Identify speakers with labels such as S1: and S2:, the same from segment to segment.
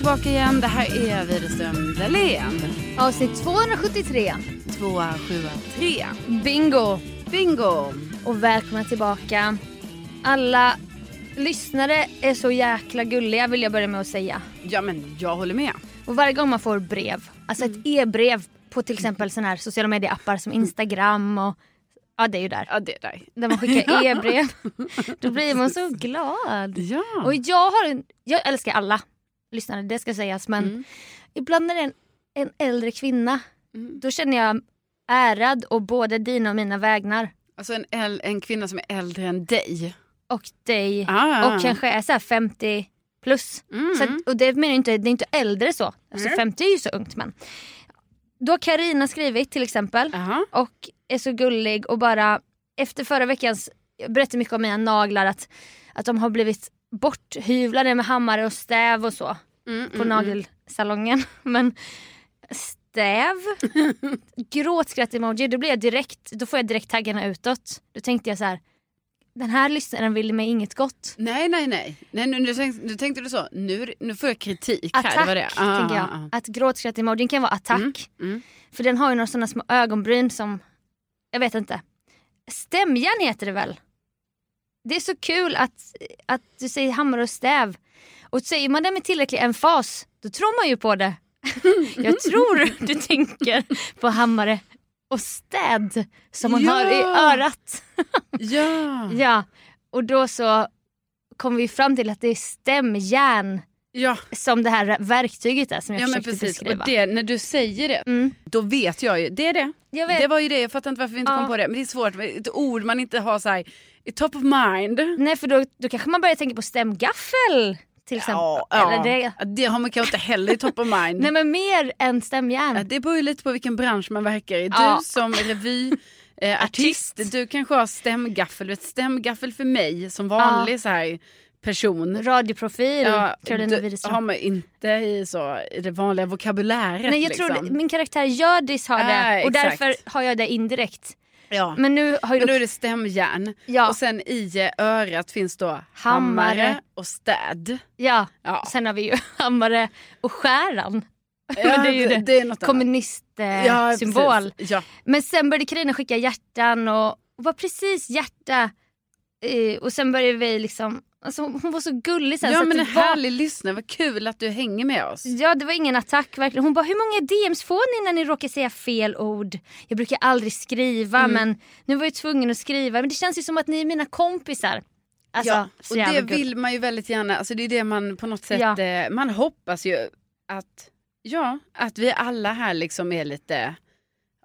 S1: tillbaka igen. Det här är Widerström Dahlén.
S2: Avsnitt 273.
S1: 273.
S2: Bingo!
S1: Bingo!
S2: Och välkomna tillbaka. Alla lyssnare är så jäkla gulliga vill jag börja med att säga.
S1: Ja men jag håller med.
S2: Och varje gång man får brev, alltså ett e-brev på till exempel såna här sociala medieappar som Instagram och Ja det är ju där.
S1: Ja det är där.
S2: Där man skickar e-brev. Då blir man så glad.
S1: Ja.
S2: Och jag har en, jag älskar alla lyssnare, det ska sägas men
S1: Mm.
S2: ibland när det är en, en äldre kvinna då känner jag ärad och både dina och mina vägnar.
S1: Alltså en, en kvinna som är äldre än dig.
S2: Och dig
S1: Ah,
S2: och kanske är så här 50 plus.
S1: Mm.
S2: Så att, och det menar jag inte, det är inte äldre så. Alltså 50 är ju så ungt men. Då har Karina skrivit till exempel
S1: Aha.
S2: och är så gullig och bara efter förra veckans, jag berättade mycket om mina naglar att, att de har blivit borthyvlade med hammare och stäv och så
S1: Mm,
S2: på
S1: mm,
S2: nagelsalongen. Men stäv, gråtskratt-emoji, då blir jag direkt, då får jag direkt taggarna utåt. Då tänkte jag så här. den här lyssnaren vill mig inget gott.
S1: Nej nej nej. nej nu, nu, tänkte, nu tänkte du så. Nu, nu får jag kritik här.
S2: Attack
S1: det var det. Ah,
S2: tänker jag.
S1: ah, ah.
S2: Att gråtskratt-emojin kan vara attack.
S1: Mm.
S2: För den har ju några sådana små ögonbryn som, jag vet inte. Stämjärn heter det väl? Det är så kul att, att du säger hammare och stäv. Och säger man det med tillräcklig emfas, då tror man ju på det. Jag tror du tänker på hammare och städ som man
S1: Ja.
S2: har i örat.
S1: Ja.
S2: Ja, och då så kom vi fram till att det är stämjärn
S1: Ja.
S2: som det här verktyget är som jag
S1: Ja men
S2: försökte
S1: precis.
S2: beskriva.
S1: Och det, när du säger det,
S2: Mm.
S1: då vet jag ju. Det är det. Det var ju det. Jag fattar inte varför vi inte
S2: Ja.
S1: kom på det. Men det är svårt. Ett ord man inte har så här, i top of mind.
S2: Nej för då, då kanske man börjar tänka på stämgaffel till exempel.
S1: Ja, ja.
S2: det.
S1: Det har man kanske inte heller i top of mind.
S2: Nej men mer än stämjärn.
S1: Ja, det beror ju lite på vilken bransch man verkar i. Du
S2: Ja.
S1: som revyartist, eh, artist,
S2: Artist.
S1: du kanske har stämgaffel. Du vet, stämgaffel för mig som vanlig så här person.
S2: Radioprofil,
S1: Ja,
S2: Carolina
S1: du
S2: Widerström.
S1: har man inte i, så, i det vanliga vokabuläret.
S2: Nej jag
S1: liksom.
S2: tror det- min karaktär Hjördis har det
S1: Ah,
S2: och
S1: exakt.
S2: därför har jag det indirekt.
S1: Ja.
S2: Men nu har ju
S1: Men
S2: då
S1: är det stämjärn.
S2: Ja.
S1: Och sen i eh, örat finns då hammare,
S2: Hammare.
S1: och städ.
S2: Ja,
S1: Ja.
S2: sen har vi ju hammare och skäran.
S1: Ja,
S2: Men det är ju det.
S1: det är.
S2: Kommunistsymbol.
S1: Precis. Ja.
S2: Men sen började Carina skicka hjärtan och, och var precis hjärta. Eh, och sen började vi liksom, alltså hon var så gullig sen.
S1: ja
S2: så
S1: men
S2: att
S1: en
S2: det var,
S1: härlig lyssnare, vad kul att du hänger med oss.
S2: Ja det var ingen attack verkligen. Hon bara hur många DMs får ni när ni råkar säga fel ord? Jag brukar aldrig skriva
S1: Mm.
S2: men nu var jag tvungen att skriva. Men det känns ju som att ni är mina kompisar. Alltså,
S1: ja, och det vill man ju väldigt gärna, alltså det är det man på något sätt,
S2: Ja.
S1: eh, man hoppas ju att, ja, att vi alla här liksom är lite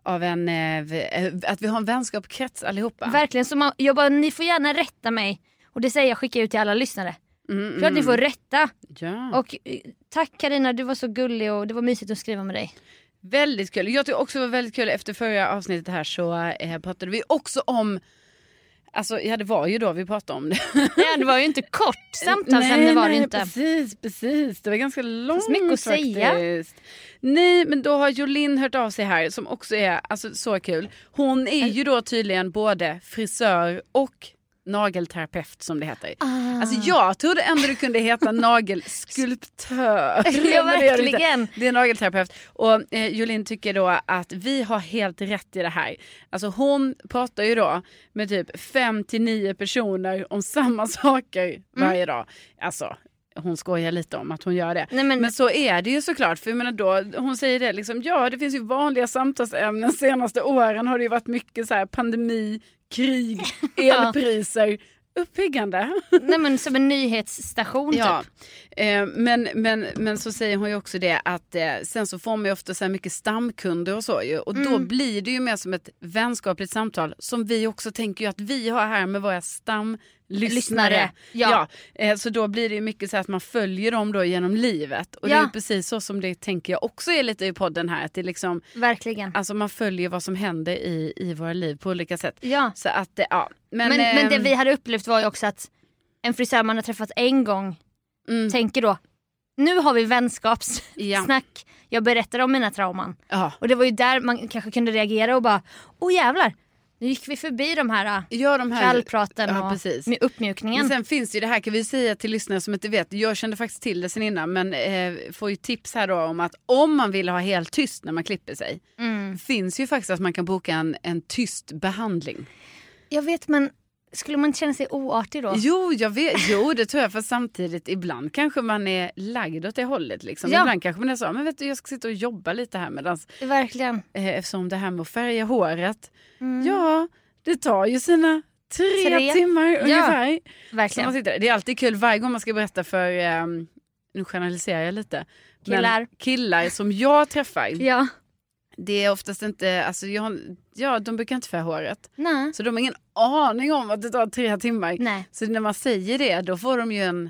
S1: av en, eh, eh, att vi har en vänskapskrets allihopa.
S2: Verkligen, så man, jag bara, ni får gärna rätta mig. Och det säger jag skickar ut till alla lyssnare.
S1: Mm,
S2: Klart ni får
S1: mm.
S2: rätta.
S1: Ja.
S2: Och eh, tack Karina du var så gullig och det var mysigt att skriva med dig.
S1: Väldigt kul. Jag tycker också det var väldigt kul efter förra avsnittet här så eh, pratade vi också om Alltså ja det var ju då vi pratade om det.
S2: Ja, det var ju inte kort samtalsämne var det inte.
S1: precis, precis. Det var ganska långt
S2: mycket att säga.
S1: Nej men då har Jolin hört av sig här som också är alltså, så kul. Hon är ju då tydligen både frisör och nagelterapeut som det heter.
S2: Ah.
S1: Alltså jag trodde ändå det kunde heta nagelskulptör.
S2: Ja, verkligen.
S1: Det är nagelterapeut. Och eh, Jolin tycker då att vi har helt rätt i det här. Alltså hon pratar ju då med typ fem till nio personer om samma saker
S2: Mm.
S1: varje dag. Alltså hon skojar lite om att hon gör det.
S2: Nej, men-
S1: men, så är det ju såklart. För jag menar då, hon säger det liksom, ja det finns ju vanliga samtalsämnen. Senaste åren har det ju varit mycket så här pandemi, krig, elpriser. Uppiggande.
S2: Nej men som en nyhetsstation
S1: Ja,
S2: typ.
S1: eh, men, men, men så säger hon ju också det att eh, sen så får man ju ofta så här mycket stamkunder och så ju. Och då
S2: Mm.
S1: blir det ju mer som ett vänskapligt samtal som vi också tänker ju att vi har här med våra stamlyssnare.
S2: Lyssnare, ja.
S1: eh, så då blir det mycket så att man följer dem då genom livet. Och det
S2: Ja.
S1: är ju precis så som det tänker jag också är lite i podden här. Att det liksom,
S2: Verkligen.
S1: alltså man följer vad som händer i, i våra liv på olika sätt.
S2: Ja.
S1: Så att, eh, ja. Men,
S2: Men, men det
S1: ehm,
S2: vi hade upplevt var ju också att en frisör man har träffat en gång
S1: mm,
S2: tänker då nu har vi vänskapssnack. Jag berättar om mina trauman.
S1: ja.
S2: Och det var ju där man kanske kunde reagera och bara åh jävlar. Nu gick vi förbi de här, äh,
S1: Ja, de här
S2: kallpraten
S1: ja,
S2: och
S1: precis.
S2: med uppmjukningen.
S1: Men sen finns det ju det här kan vi säga till lyssnare som inte vet. Jag kände faktiskt till det sen innan men eh, får ju tips här då om att om man vill ha helt tyst när man klipper sig.
S2: Mm.
S1: Finns ju faktiskt att man kan boka en, en tyst behandling.
S2: Jag vet men skulle man inte känna sig oartig då?
S1: Jo, jag vet, jo det tror jag för samtidigt ibland kanske man är lagd åt det hållet. Liksom.
S2: Ja.
S1: Ibland kanske man är så, men vet du jag ska sitta och jobba lite här medans,
S2: Verkligen.
S1: eh, eftersom det här med att färga håret.
S2: Mm.
S1: Ja, det tar ju sina tre,
S2: Tre.
S1: timmar
S2: Ja.
S1: ungefär.
S2: Verkligen.
S1: det är alltid kul varje gång man ska berätta för, um, nu generaliserar jag lite,
S2: Killar.
S1: killar som jag träffar.
S2: Ja.
S1: Det är oftast inte, alltså jag, ja de brukar inte färga håret.
S2: Nej.
S1: Så de har ingen aning om att det tar tre timmar.
S2: Nej.
S1: Så när man säger det då får de ju en,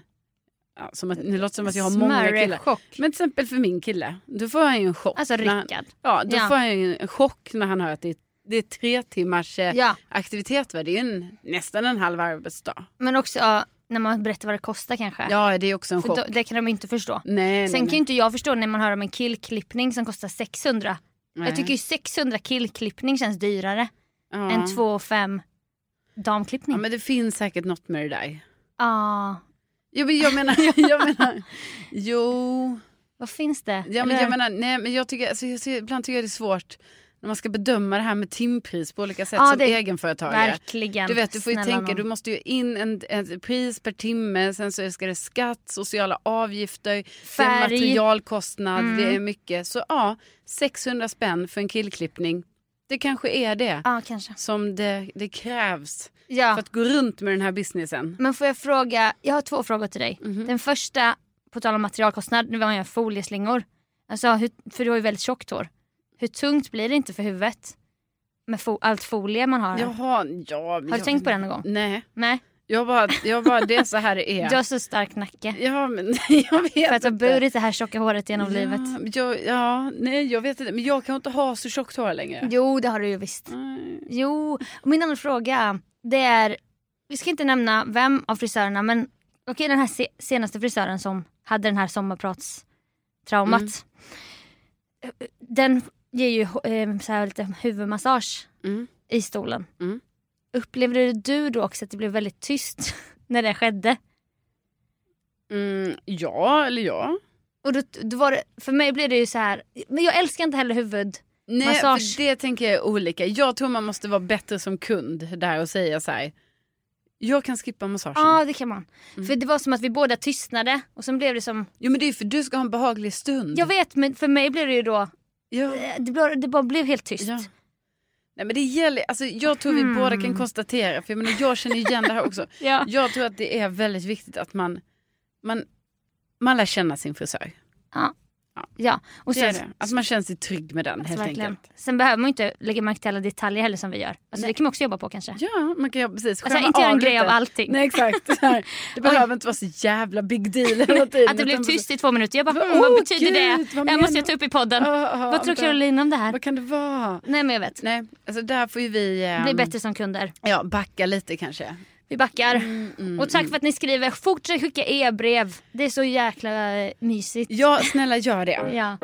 S1: ja, som att, nu låter det som att jag har många killar.
S2: chock.
S1: Men till exempel för min kille, då får han ju en chock.
S2: Alltså Rickard.
S1: Ja, då
S2: Ja.
S1: får han ju en chock när han hör att det är, det är tre timmars eh,
S2: Ja.
S1: aktivitet. Va? Det är en, nästan en halv arbetsdag.
S2: Men också ja, när man berättar vad det kostar kanske.
S1: Ja, det är också en chock.
S2: då, det kan de inte förstå.
S1: Nej,
S2: Sen
S1: nej,
S2: kan
S1: nej.
S2: inte jag förstå när man hör om en killklippning som kostar 600.
S1: Nej.
S2: Jag tycker ju 600 killklippning känns dyrare
S1: ja.
S2: än 2 5 damklippning.
S1: Ja,
S2: Ja,
S1: men det finns säkert något med det där.
S2: ah,
S1: Jo, men jag menar, jag menar, jo,
S2: vad finns det?
S1: ja, men
S2: Eller-
S1: jag menar, nej, men jag tycker, alltså, jag, ibland tycker jag det är svårt när man ska bedöma det här med timpris på olika sätt
S2: Ja,
S1: som
S2: det-
S1: egenföretagare.
S2: Verkligen.
S1: Du vet, du får ju tänka,
S2: nån.
S1: du måste ju in en, ett pris per timme, sen så ska det skatt, sociala avgifter, det är
S2: Färg.
S1: materialkostnad,
S2: Mm.
S1: det är mycket. Så ja, 600 spänn för en killklippning, det kanske är det
S2: Ja, kanske.
S1: som det, det krävs
S2: Ja.
S1: för att gå runt med den här businessen.
S2: Men får jag fråga, jag har två frågor till dig.
S1: Mhm.
S2: Den första, på tal om materialkostnad, nu var jag folieslingor. Alltså, hur, för du har ju väldigt tjockt hår. Hur tungt blir det inte för huvudet? Med fo- allt folie man har.
S1: Jaha, ja.
S2: Har du
S1: jag,
S2: tänkt på det någon gång?
S1: Nej,
S2: Nej,
S1: jag bara, jag bara, det är så här det är.
S2: du har så stark nacke.
S1: Ja, men jag vet
S2: För att ha
S1: inte.
S2: burit det här tjocka håret genom livet.
S1: Ja, jag, ja, nej jag vet inte. Men jag kan inte ha så tjockt hår längre.
S2: Jo, det har du ju visst.
S1: Nej.
S2: Jo, och min andra fråga det är, vi ska inte nämna vem av frisörerna men okej den här se- senaste frisören som hade den här sommarpratstraumat.
S1: Mm.
S2: Den ger ju eh, så här lite huvudmassage
S1: Mm.
S2: i stolen.
S1: Mm.
S2: Upplevde du då också att det blev väldigt tyst när det skedde?
S1: Mm, ja, eller ja.
S2: Och då, då var det, för mig blev det ju så här, men jag älskar inte heller huvud.
S1: Nej,
S2: Massage.
S1: för det tänker jag är olika. Jag tror man måste vara bättre som kund där och säga så här. Jag kan skippa massagen.
S2: Ja det kan man.
S1: Mm.
S2: För det var som att vi båda tystnade och sen blev det som,
S1: Jo men det är för du ska ha en behaglig stund.
S2: jag vet men för mig blev det ju då,
S1: Ja.
S2: eh, det, bara, det bara blev helt tyst.
S1: Ja. Nej men det gäller, alltså jag tror vi
S2: Hmm.
S1: båda kan konstatera, för jag, menar, jag känner igen det här också.
S2: Ja.
S1: Jag tror att det är väldigt viktigt att man, man, man lär känna sin frisör.
S2: Ja. Ja, och
S1: Det
S2: sen,
S1: det. Alltså man känner sig trygg med den
S2: alltså,
S1: helt
S2: verkligen.
S1: enkelt.
S2: sen behöver man inte lägga märke till alla detaljer heller som vi gör. Alltså, det kan man också jobba på kanske.
S1: Ja, man kan göra precis.
S2: Alltså, inte göra en grej av allting.
S1: Nej exakt. Här. Det behöver inte vara så jävla big deal hela tiden.
S2: Att det blev tyst i två minuter. Jag bara, mm, vad betyder
S1: gud,
S2: det?
S1: vad
S2: Det här måste jag ta upp i podden.
S1: Ja, ja,
S2: vad tror. Caroline om det här?
S1: Vad kan det vara?
S2: Nej men jag vet.
S1: Nej, alltså där får ju vi ehm,
S2: Bli bättre som kunder.
S1: Ja, backa lite kanske.
S2: Vi backar.
S1: Mm,
S2: och tack för att ni skriver. Fortsätt skicka e-brev. Det är så jäkla eh, mysigt.
S1: Ja, snälla gör det.
S2: Ja.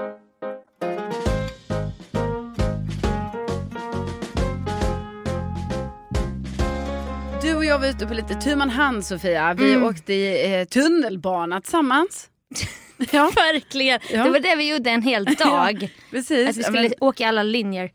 S1: Du och jag var ute på lite tu man hand Sofia. Vi
S2: Mm.
S1: åkte i eh, tunnelbana tillsammans. ja,
S2: Verkligen.
S1: Ja.
S2: Det var det vi gjorde en hel dag.
S1: precis.
S2: Att vi
S1: Ja,
S2: skulle
S1: men
S2: åka alla linjer.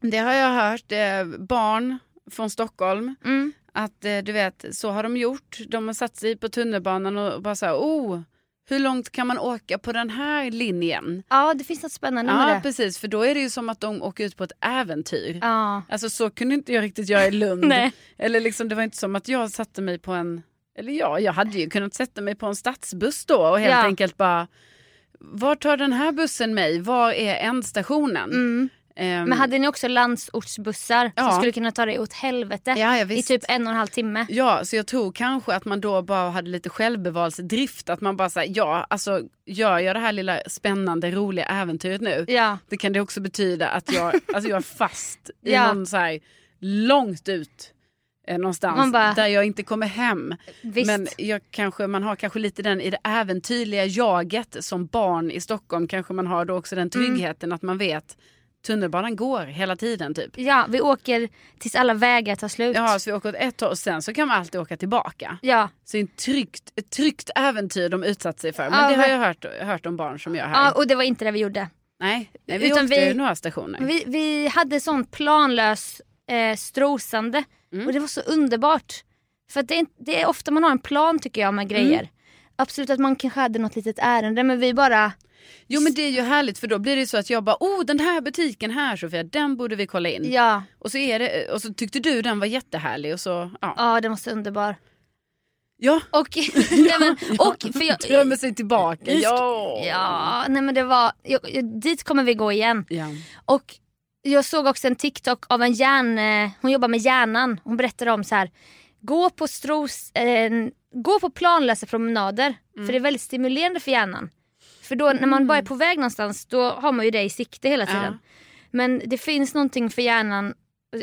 S1: det har jag hört. Eh, barn från Stockholm.
S2: Mm.
S1: Att eh, du vet, så har de gjort. De har satt sig på tunnelbanan och bara så här, oh, hur långt kan man åka på den här linjen?
S2: Ja det finns något spännande med
S1: Ja,
S2: det.
S1: precis. För då är det ju som att de åker ut på ett äventyr.
S2: Ja.
S1: Alltså så kunde inte jag riktigt göra i Lund.
S2: Nej.
S1: Eller liksom, det var inte som att jag satte mig på en... Eller ja, jag hade ju kunnat sätta mig på en stadsbuss då och helt
S2: Ja.
S1: enkelt bara... Var tar den här bussen mig? Var är ändstationen?
S2: Mm.
S1: Ehm,
S2: Men hade ni också landsortsbussar
S1: Ja.
S2: som skulle kunna ta dig åt helvete
S1: Ja,
S2: i typ en och en halv timme?
S1: Ja, så jag tror kanske att man då bara hade lite självbevarelsedrift. Att man bara säger ja, alltså gör jag det här lilla spännande, roliga äventyret nu.
S2: Ja.
S1: Det kan det också betyda att jag, alltså jag är fast i
S2: Ja.
S1: någon så här långt ut eh, någonstans
S2: bara-
S1: där jag inte kommer hem.
S2: Visst.
S1: Men jag kanske, man har kanske lite den i det äventyrliga jaget som barn i Stockholm kanske man har då också den
S2: Mm.
S1: tryggheten att man vet tunnelbanan går hela tiden typ.
S2: Ja, vi åker tills alla vägar tar slut.
S1: Ja, så vi åker åt ett håll och sen så kan man alltid åka tillbaka.
S2: Ja.
S1: Så det är en tryggt, ett tryggt äventyr de utsatt sig för. Men
S2: Ja,
S1: det har jag hört, hört om barn som gör här.
S2: ja, och det var inte det vi gjorde.
S1: nej, nej, vi
S2: utan
S1: åkte
S2: vi-
S1: ju några stationer.
S2: Vi, vi hade sån planlös eh, strosande
S1: Mm.
S2: och det var så underbart. För det, är, det är ofta man har en plan tycker jag med grejer.
S1: Mm.
S2: Absolut att man kanske hade något litet ärende men vi bara,
S1: Jo men det är ju härligt för då blir det så att jag bara, oh den här butiken här Sofia, den borde vi kolla in.
S2: ja,
S1: Och, så är det, och så tyckte du den var jättehärlig och så, ja.
S2: ja den var så underbar.
S1: Ja,
S2: Och, nej, men, och för jag,
S1: drömmer sig tillbaka. Ja.
S2: ja, nej men det var, jag, jag, dit kommer vi gå igen.
S1: ja.
S2: Och jag såg också en TikTok av en hjärn, eh, hon jobbar med hjärnan. Hon berättade om så här, gå på stros, eh, gå på planlösa promenader.
S1: Mm.
S2: För det är väldigt stimulerande för hjärnan. För då när man bara är på väg någonstans då har man ju det i sikte hela tiden.
S1: Ja.
S2: Men det finns någonting för hjärnan,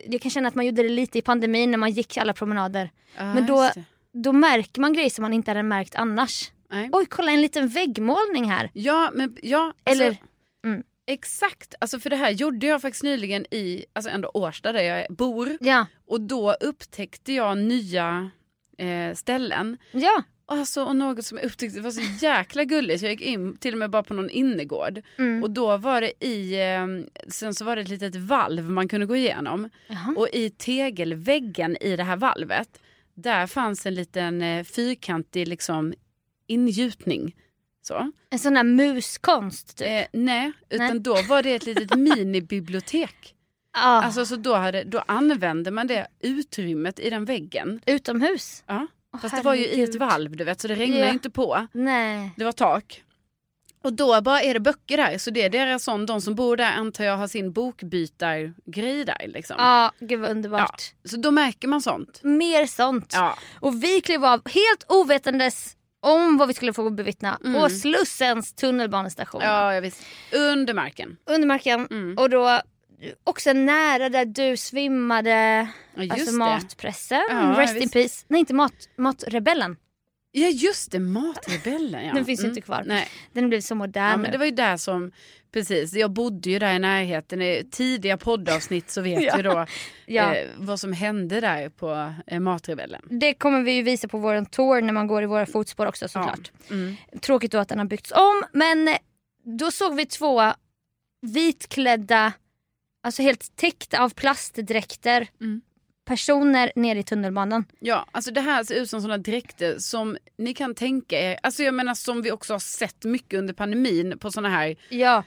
S2: jag kan känna att man gjorde det lite i pandemin när man gick alla promenader.
S1: Ja,
S2: Men då, då märker man grejer som man inte hade märkt annars.
S1: Nej.
S2: Oj kolla en liten väggmålning här.
S1: Ja, men ja. Alltså,
S2: Eller, mm.
S1: Exakt, alltså för det här gjorde jag faktiskt nyligen i alltså ändå Årsta där jag bor.
S2: ja,
S1: Och då upptäckte jag nya eh, ställen.
S2: ja.
S1: Alltså, och något som jag upptäckte var så jäkla gulligt. Jag gick in till och med bara på någon innergård.
S2: Mm.
S1: Och då var det i, eh, sen så var det ett litet valv man kunde gå igenom.
S2: Jaha.
S1: Och i tegelväggen i det här valvet, där fanns en liten eh, fyrkantig liksom ingjutning. Så.
S2: En sån där muskonst typ.
S1: Eh, nej, utan
S2: Nej.
S1: då var det ett litet minibibliotek.
S2: Ja.
S1: Alltså så då, hade, då använde man det utrymmet i den väggen.
S2: Utomhus?
S1: Ja. Fast det var ju i ett
S2: herregud.
S1: valv du vet så det regnade
S2: Ja.
S1: inte på.
S2: Nej.
S1: Det var tak. Och då bara är det böcker där. Så det är deras sån, de som bor där antar jag har sin bokbytargrej där. Liksom.
S2: Ja, gud vad
S1: Ja,
S2: underbart.
S1: Så då märker man sånt.
S2: Mer sånt.
S1: Ja.
S2: Och vi klev av helt ovetandes om vad vi skulle få bevittna
S1: Mm.
S2: på Slussens tunnelbanestation.
S1: Ja, jag visst. Under marken.
S2: Under marken.
S1: Mm.
S2: Och då också nära där du svimmade.
S1: Ja,
S2: alltså
S1: det.
S2: matpressen.
S1: Ja,
S2: Rest in peace. Nej inte mat, matrebellen.
S1: Ja just det, Matrebellen ja.
S2: Den finns ju inte kvar.
S1: Nej.
S2: Den blev så modern
S1: Ja, men det var ju där som, precis, jag bodde ju där i närheten. I tidiga poddavsnitt så vet
S2: Ja.
S1: vi då
S2: Ja.
S1: eh, vad som hände där på eh, Matrebellen.
S2: Det kommer vi ju visa på vår tour när man går i våra fotspår också såklart.
S1: Mm.
S2: Tråkigt då att den har byggts om men då såg vi två vitklädda, alltså helt täckta av plastdräkter
S1: Mm.
S2: personer nere i tunnelbanan.
S1: Ja, alltså det här ser ut som sådana dräkter som ni kan tänka er, alltså jag menar som vi också har sett mycket under pandemin på sådana här,
S2: Ja,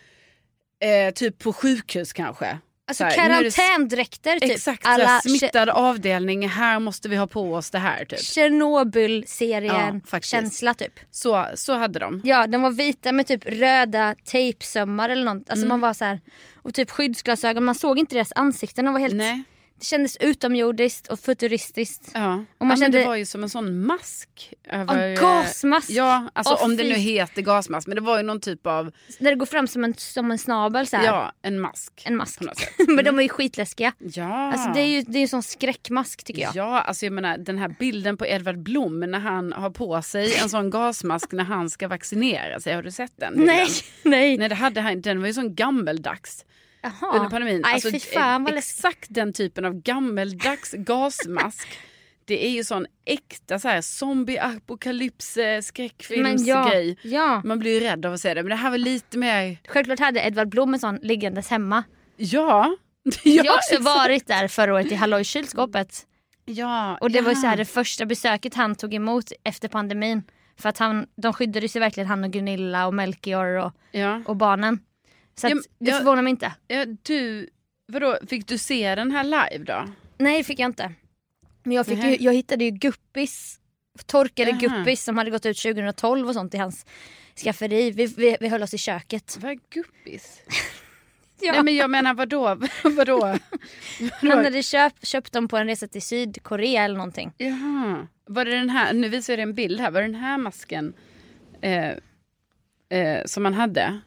S1: eh, typ på sjukhus kanske.
S2: Alltså karantändräkter typ.
S1: Exakt,
S2: Alla
S1: smittad avdelning, här måste vi ha på oss det här typ.
S2: Tjernobyl-serien
S1: Ja,
S2: känsla typ.
S1: Så, så hade de.
S2: Ja de var vita med typ röda tejpsömmar eller något. Alltså
S1: Mm.
S2: man var så här, och typ skyddsglasögon. Man såg inte deras ansikten. De var helt,
S1: Nej.
S2: Det kändes utomjordiskt och futuristiskt.
S1: Ja.
S2: Och
S1: ja,
S2: man
S1: men
S2: kände-
S1: det var ju som en sån mask. Över,
S2: Ja, gasmask.
S1: Ja, alltså
S2: Åh,
S1: om det
S2: fy.
S1: nu heter gasmask. Men det var ju någon typ av,
S2: När det går fram som en, som en snabel så här.
S1: ja, en mask.
S2: En mask. Men de är ju skitläskiga.
S1: Ja.
S2: Alltså det är ju det är en sån skräckmask tycker jag.
S1: Ja, alltså jag menar den här bilden på Edvard Blom när han har på sig en sån gasmask när han ska vaccinera sig. Har du sett den? bilden?
S2: Nej, nej.
S1: Nej, det hade den var ju sån gammeldags.
S2: Jaha.
S1: under pandemin.
S2: Nej
S1: Alltså,
S2: fan
S1: eh,
S2: läskigt.
S1: exakt den typen av gammeldags gasmask. Det är ju sån äkta så här, zombie-apokalyps eh,
S2: Men ja,
S1: skräckfilmsgrej.
S2: ja.
S1: Man blir ju rädd av att se det. Men det här var lite mer,
S2: Självklart hade Edvard Blom en sån liggandes hemma.
S1: ja.
S2: Jag har också
S1: exakt.
S2: varit där förra året i Hallå i kylskåpet.
S1: Ja,
S2: Och det var
S1: ja.
S2: så här det första besöket han tog emot efter pandemin. För att han, de skyddade sig verkligen han och Gunilla och Melchior och,
S1: Ja.
S2: och barnen. Så att,
S1: Ja, men-
S2: det förvånar mig inte.
S1: ja, du, vadå, fick du se den här live då?
S2: Nej det fick jag inte. Men jag, fick ju, jag hittade ju guppis, torkade
S1: Jaha.
S2: guppis som hade gått ut 2012 och sånt i hans skafferi. Vi, vi, vi höll oss i köket.
S1: Vad är guppis?
S2: Ja.
S1: Nej men jag menar vadå? vadå?
S2: Han
S1: vadå?
S2: hade köpt, köpt dem på en resa till Sydkorea eller någonting.
S1: Jaha. Var det den här, nu visar jag dig en bild här, var det den här masken eh, eh, som man hade?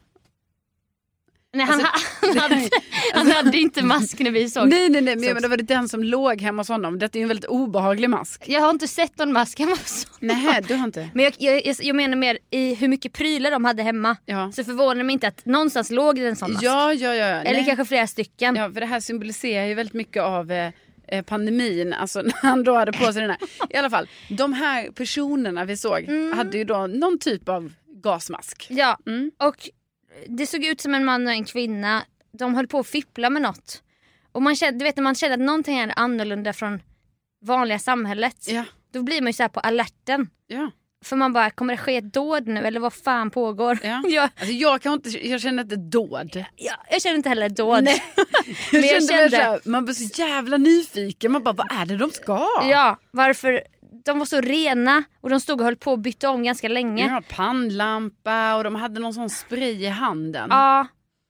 S2: Nej, han,
S1: Alltså-
S2: han, hade, han hade inte mask när vi såg.
S1: Nej nej nej, men menar, var det den som låg hemma hos honom? Detta är ju en väldigt obehaglig mask.
S2: Jag har inte sett någon mask hemma hos honom.
S1: Nej du har inte?
S2: Men jag, jag, jag, menar mer i hur mycket prylar de hade hemma.
S1: Ja.
S2: Så förvånar det mig inte att någonstans låg det en sån mask.
S1: Ja ja ja.
S2: Eller
S1: nej.
S2: kanske flera stycken.
S1: Ja för det här symboliserar ju väldigt mycket av eh, eh, pandemin, alltså när han då hade på sig den här. I alla fall, de här personerna vi såg hade ju då någon typ av gasmask.
S2: Ja,
S1: Mm.
S2: och det såg ut som en man och en kvinna. De höll på att fippla med något. Och man kände, du vet när man känner att någonting är annorlunda från vanliga samhället.
S1: Ja,
S2: Då blir man ju så här på alerten.
S1: ja.
S2: För man bara, kommer det ske ett dåd nu eller vad fan pågår?
S1: Ja.
S2: jag,
S1: Alltså jag kan inte, jag känner inte dåd.
S2: jag, jag känner inte heller dåd.
S1: Nej.
S2: Men jag
S1: kände
S2: kände-
S1: här, man blir så jävla nyfiken. Man bara, vad är det de ska?
S2: Ja, varför? De var så rena och de stod och höll på att byta om ganska länge.
S1: Ja, pannlampa och de hade någon sån spray i handen.
S2: Ja,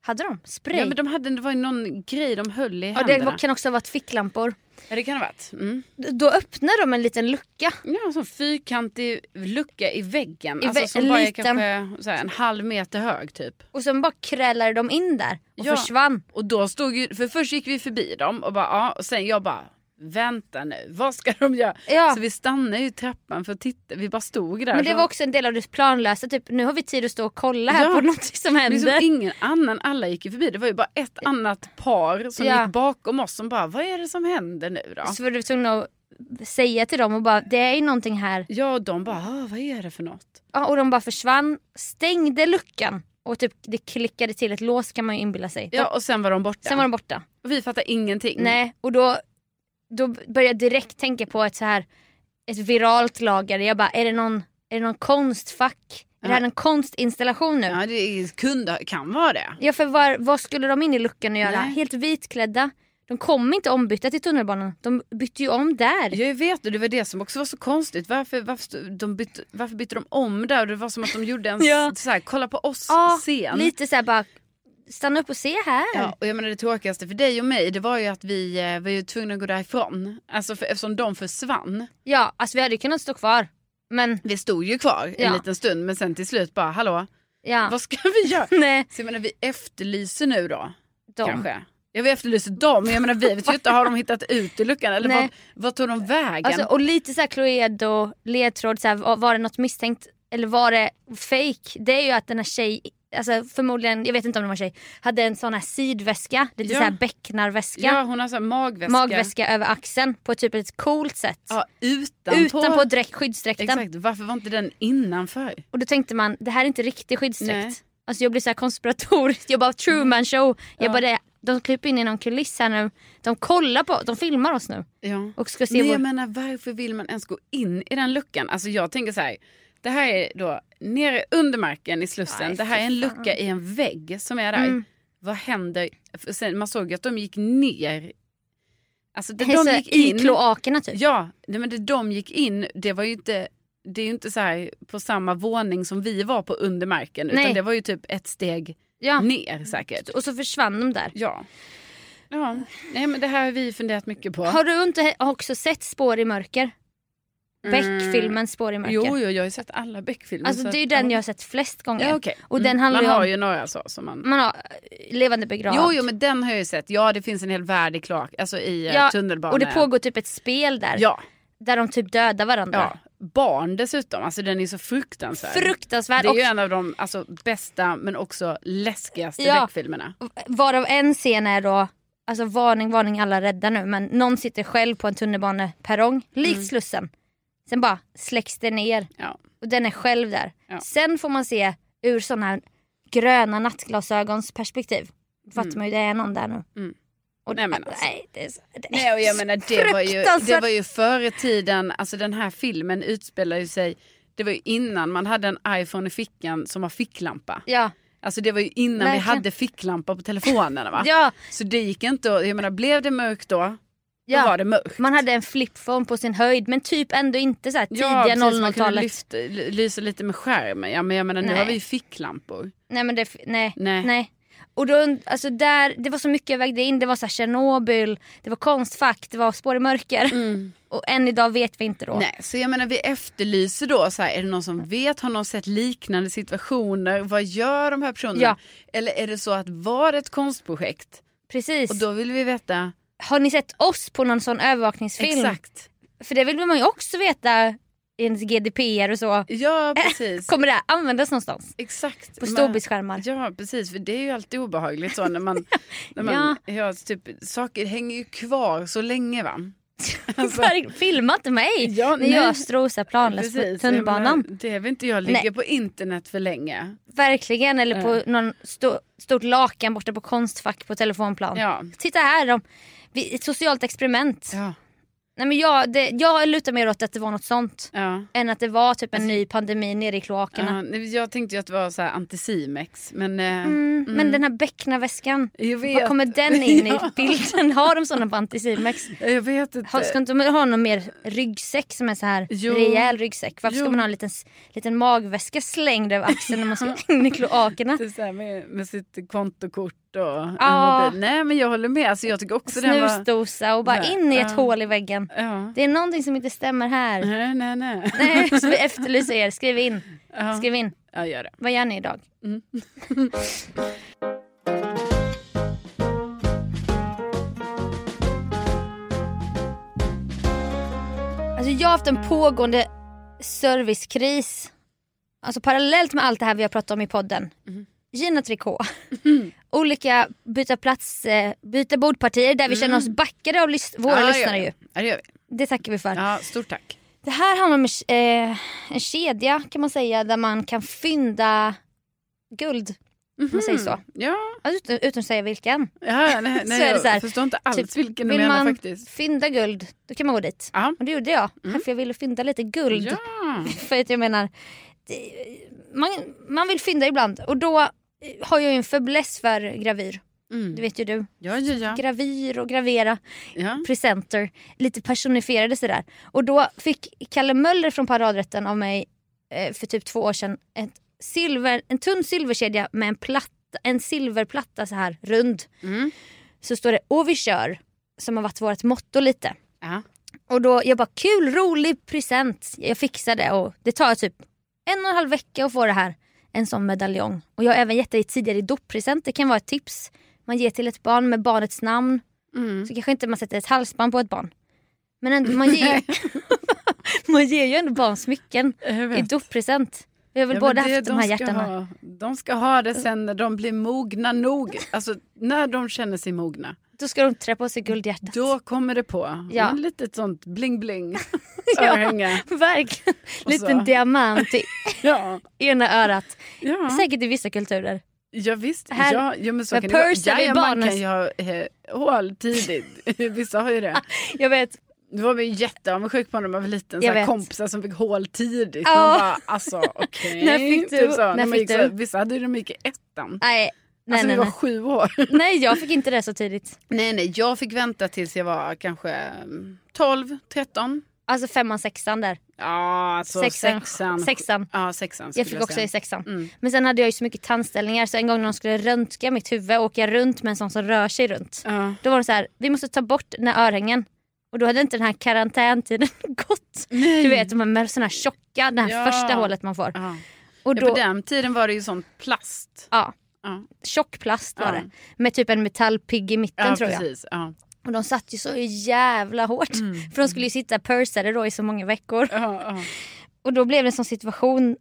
S2: hade de? Spray?
S1: Ja, men de hade, det var ju någon grej de höll i
S2: Ja,
S1: händerna.
S2: det kan också ha varit ficklampor.
S1: Ja, det kan ha varit. Mm.
S2: Då öppnade de en liten lucka.
S1: Ja, en sån fyrkantig lucka i väggen.
S2: I
S1: alltså,
S2: vä-
S1: som
S2: en
S1: bara är
S2: liten-
S1: kanske så här, en halv meter hög typ.
S2: Och sen bara krälade de in där och
S1: Ja.
S2: försvann.
S1: Och då stod ju, för först gick vi förbi dem och bara, ja, och sen jag bara, vänta nu, vad ska de göra?
S2: Ja.
S1: Så vi stannade i trappan för att titta, vi bara stod där.
S2: Men det var också en del av det planlösa. Typ, nu har vi tid att stå och kolla här
S1: Ja.
S2: på något som händer.
S1: som ingen annan, alla gick ju förbi. Det var ju bara ett annat par som
S2: Ja.
S1: gick bakom oss som bara, vad är det som händer nu då?
S2: Så var du tvungen att säga till dem och bara, det är ju någonting här.
S1: Ja, och de bara, "Ah, vad är det för något?
S2: Ja, och de bara försvann, stängde luckan och typ det klickade till ett lås kan man ju inbilla sig.
S1: Ja, och sen var de borta.
S2: Sen var de borta.
S1: Och vi fattade ingenting.
S2: Nej, och då, då började jag direkt tänka på ett så här ett viralt lager. Jag bara, är det någon, är det någon konstfack? Är det här
S1: Ja.
S2: en konstinstallation nu? Ja,
S1: Ja, det kunde, kan vara det.
S2: för var, vad skulle de in i luckan och göra?
S1: Nej.
S2: Helt vitklädda. De kom inte ombytta till tunnelbanan. De bytte ju om där.
S1: Jag vet och det var det som också var så konstigt. Varför, varför, de bytte, varför bytte de om där? Det var som att de gjorde en
S2: Ja.
S1: så här, kolla på oss
S2: Ja,
S1: scen.
S2: lite så här bara, stanna upp och se här.
S1: Ja, och jag menar det tråkigaste för dig och mig det var ju att vi eh, var ju tvungna att gå därifrån. Alltså för, eftersom de försvann.
S2: Ja, alltså vi hade ju kunnat stå kvar. Men
S1: Vi stod ju kvar en
S2: Ja.
S1: liten stund men sen till slut bara hallå
S2: ja,
S1: vad ska vi göra?
S2: nej.
S1: Så jag menar vi efterlyser nu då
S2: De.
S1: kanske. Ja vi efterlyser dem men jag menar vi vet ju inte har de hittat ut i luckan eller
S2: Nej.
S1: vad, vad tog de vägen?
S2: Alltså, och lite så här Cluedo, ledtråd, så här, var- var det något misstänkt eller var det fake? Det är ju att den här tjej, alltså förmodligen, jag vet inte om det var en tjej, hade en sån här sidväska, lite
S1: Ja.
S2: så här becknarväska.
S1: ja hon har så magväska.
S2: magväska över axeln på typ ett coolt sätt.
S1: Ja, utanpå.
S2: Utanpå dräkt, skyddsdräkten.
S1: Exakt, varför var inte den innanför?
S2: Och då tänkte man, det här är inte riktig skyddsdräkt.
S1: Nej.
S2: Alltså jag blir så här konspiratorisk, jag bara Truman show. Jag
S1: Ja.
S2: bara de kryper in i någon kuliss här nu. De kollar på, de filmar oss nu.
S1: Ja.
S2: Och ska se
S1: Men
S2: vår...
S1: jag menar varför vill man ens gå in i den luckan? Alltså jag tänker så här. Det här är då nere under marken i Slussen.
S2: Nej,
S1: det här är en lucka i en vägg som är där.
S2: Mm.
S1: vad händer? Sen, man såg ju att de gick ner. Alltså det, de gick
S2: I
S1: in.
S2: kloakerna typ.
S1: Ja, men det de gick in, det var ju inte, det är ju inte så här på samma våning som vi var på under marken. Utan
S2: Nej.
S1: det var ju typ ett steg
S2: Ja.
S1: ner säkert.
S2: Och så försvann de där.
S1: Ja. Ja, nej men det här har vi funderat mycket på.
S2: Har du inte också sett Spår i mörker? Beck-filmen Spår i mörker.
S1: Mm. Jo, jo, jag har ju sett alla Beck-filmer.
S2: Alltså
S1: så
S2: det är den
S1: ja.
S2: jag har sett flest gånger.
S1: Ja, okej.
S2: Och
S1: Mm.
S2: den handlar
S1: Man
S2: ju
S1: har
S2: om,
S1: ju några så som man...
S2: man har eh, levande begravd.
S1: Jo, jo, men den har jag ju sett. Ja, det finns en hel värld i kloak, alltså i ja,
S2: Ja,
S1: tunnelbanan.
S2: och det pågår typ ett spel där.
S1: Ja,
S2: Där de typ dödar varandra.
S1: ja. Barn dessutom, alltså den är så fruktansvärd.
S2: Fruktansvärt.
S1: Det är ju
S2: Och
S1: en av de alltså, bästa men också läskigaste
S2: Ja.
S1: Beck-filmerna.
S2: varav en scen är då, alltså varning, varning alla rädda nu, men någon sitter själv på en tunnelbaneperrong, likt
S1: Mm.
S2: Slussen. Sen bara släcks det ner
S1: Ja.
S2: och den är själv där.
S1: Ja.
S2: Sen får man se ur sådana här gröna nattglasögons perspektiv. Fattar man ju det är någon där nu.
S1: Mm.
S2: Och
S1: Nej, men alltså.
S2: nej, det är, så- det är
S1: Nej och jag menar det var, ju, det var ju förr i tiden, alltså den här filmen utspelar ju sig, det var ju innan man hade en iPhone i fickan som har ficklampa.
S2: Ja,
S1: Alltså det var ju innan vi
S2: Verkligen.
S1: hade ficklampa på telefonerna va?
S2: ja,
S1: Så det gick inte att, jag menar blev det mörkt då, då
S2: ja.
S1: var det mörkt.
S2: Man hade en flipphone på sin höjd men typ ändå inte så här tidiga
S1: ja, precis, man kunde
S2: 00-talet.
S1: lyfta, ly- lysa lite med skärmen. Ja men jag menar nu
S2: Nej.
S1: har vi ju ficklampor.
S2: Nej men det, nej,
S1: Nej.
S2: nej. Och då, alltså där, det var så mycket jag vägde in. Det var så här Tjernobyl, det var konstfack, det var spår i mörker. Och än idag vet vi inte då.
S1: Nej, så jag menar vi efterlyser då så här, är det någon som vet, har någon sett liknande situationer, vad gör de här personerna?
S2: Ja.
S1: Eller är det så att var det ett konstprojekt?
S2: Precis.
S1: Och då vill vi veta
S2: Har ni sett oss på någon sån övervakningsfilm?
S1: exakt.
S2: För det vill man ju också veta enligt GDPR och så.
S1: Ja precis.
S2: Kommer det användas någonstans?
S1: Exakt.
S2: På storbildsskärmar?
S1: Ja precis, för det är ju alltid obehagligt så när man, när man ja. typ, saker hänger ju kvar så länge va. Alltså-
S2: Filma inte mig
S1: Ja,
S2: när jag strosar planlöst på tunnelbanan.
S1: Det vill inte jag ligga
S2: Nej.
S1: på internet för länge.
S2: Verkligen, eller
S1: Ja.
S2: på någon sto, stort lakan borta på Konstfack på telefonplan.
S1: Ja.
S2: Titta här, de, vi, ett socialt experiment.
S1: Ja.
S2: Nej, men jag, det, jag lutar mer åt att det var något sånt.
S1: Ja.
S2: Än att det var typ en ny pandemi nere i kloakerna.
S1: Ja, jag tänkte ju att det var så här anticimex men eh,
S2: Mm, Men den här becknarväskan, var kommer den in
S1: Ja.
S2: i bilden? Har de sådana på Anticimex?
S1: Jag vet inte.
S2: Har, ska inte de ha någon mer ryggsäck som är så här
S1: Jo.
S2: rejäl ryggsäck? Varför
S1: Jo.
S2: ska man ha en liten, liten magväska slängd över axeln när man ska in i kloakerna?
S1: Det är så här med, med sitt kontokort och mobil. Nej men jag håller med. Alltså, jag tycker också den var...
S2: Snusdosa och bara
S1: Nej,
S2: in i ett
S1: ja.
S2: hål i väggen.
S1: Ja.
S2: Det är någonting som inte stämmer här.
S1: Nej nej nej.
S2: Nej, så vi efterlyser er. Skriv in. Skriv in.
S1: Ja gör det.
S2: Vad gör ni idag? alltså jag har haft en pågående servicekris. Alltså parallellt med allt det här vi har pratat om i podden. Gina Tricot. Olika byta plats, eh, byta bordpartier där vi känner oss backade av lys- våra
S1: ja,
S2: lyssnare ju.
S1: det. Ja det gör vi.
S2: Det tackar vi för.
S1: Ja stort tack.
S2: Det här handlar om eh, en kedja kan man säga där man kan fynda guld. Om man säger så.
S1: Ja,
S2: Ja, Utan, utan att säga vilken.
S1: ja nej, nej
S2: så här,
S1: jag förstår inte alls
S2: typ,
S1: vilken du
S2: Vill
S1: menar
S2: man
S1: faktiskt.
S2: fynda guld då kan man gå dit.
S1: Ja.
S2: Och det gjorde jag. För jag ville fynda lite guld.
S1: Ja.
S2: För att jag menar, det, man, man vill fynda ibland. Och då har jag ju en fäbless för gravyr.
S1: Mm.
S2: Det vet ju du.
S1: Ja, ja, ja.
S2: Gravyr och gravera.
S1: ja.
S2: presenter, lite personifierade sådär. Och då fick Kalle Möller från Paradrätten av mig eh, för typ två år sedan ett silver, en tunn silverkedja med en, platta, en silverplatta så här rund.
S1: Mm.
S2: Så står det och vi kör som har varit vårt motto lite.
S1: ja.
S2: Och då jag bara kul, rolig present. Jag fixar det och det tar typ en och en halv vecka att få det här. En sån medaljong. Och jag har även gett dig tidigare i doppresent. Det kan vara ett tips. Man ger till ett barn med barnets namn.
S1: Mm.
S2: Så kanske inte man sätter ett halsband på ett barn. Men ändå, man, ger, man ger ju ändå barn smycken i doppresent. Vi har väl
S1: Ja,
S2: båda haft de här
S1: ska
S2: hjärtana.
S1: Ha, de ska ha det sen när de blir mogna nog. Alltså när de känner sig mogna.
S2: Då ska de trä på sig guldhjärtat.
S1: Då kommer det på.
S2: Ja.
S1: En litet sånt bling-bling.
S2: Ja.
S1: Örhänge.
S2: Verkligen.
S1: Och
S2: Liten diamant i
S1: Ja.
S2: ena örat.
S1: Ja.
S2: Säkert i vissa kulturer.
S1: ja visst.
S2: Här-
S1: ja, ja, men så kan det vara. Ja, ja, man kan ju ha eh, hål tidigt. Vissa har ju det.
S2: Jag vet.
S1: Det var vi jätteavundsjuk på när man var liten. Så kompisar som fick hål tidigt.
S2: Ja.
S1: Man bara alltså okej.
S2: När fick du-
S1: Typ så.
S2: när
S1: När man
S2: fick
S1: gick så,
S2: du?
S1: vissa hade ju de gick i ettan.
S2: Nej, Nej,
S1: alltså
S2: nej,
S1: vi var
S2: nej.
S1: sju år.
S2: nej jag fick inte det så tidigt.
S1: nej nej, jag fick vänta tills jag var kanske mm, 12, 13.
S2: Alltså femman, sexan där.
S1: Ja, alltså
S2: Sexan.
S1: sexan.
S2: Sexan.
S1: Ja, sexan
S2: Jag fick också
S1: säga.
S2: i sexan.
S1: Mm.
S2: Men sen hade jag ju så mycket tandställningar så en gång när de skulle röntga mitt huvud och åka runt med en sån som rör sig runt.
S1: Ja.
S2: Då var det så här, vi måste ta bort den här örhängen. Och då hade inte den här karantäntiden gått.
S1: Nej.
S2: Du vet de här med såna här tjocka, det här
S1: Ja.
S2: första hålet man får.
S1: Ja.
S2: Och
S1: Ja,
S2: då,
S1: på den tiden var det ju sånt plast.
S2: ja,
S1: Ja,
S2: tjock plast var det. Med typ en metallpigg i mitten tror jag.
S1: precis.
S2: Och de satt ju så jävla hårt. För de skulle ju sitta pursade då i så många veckor. Och då blev det en sån situation.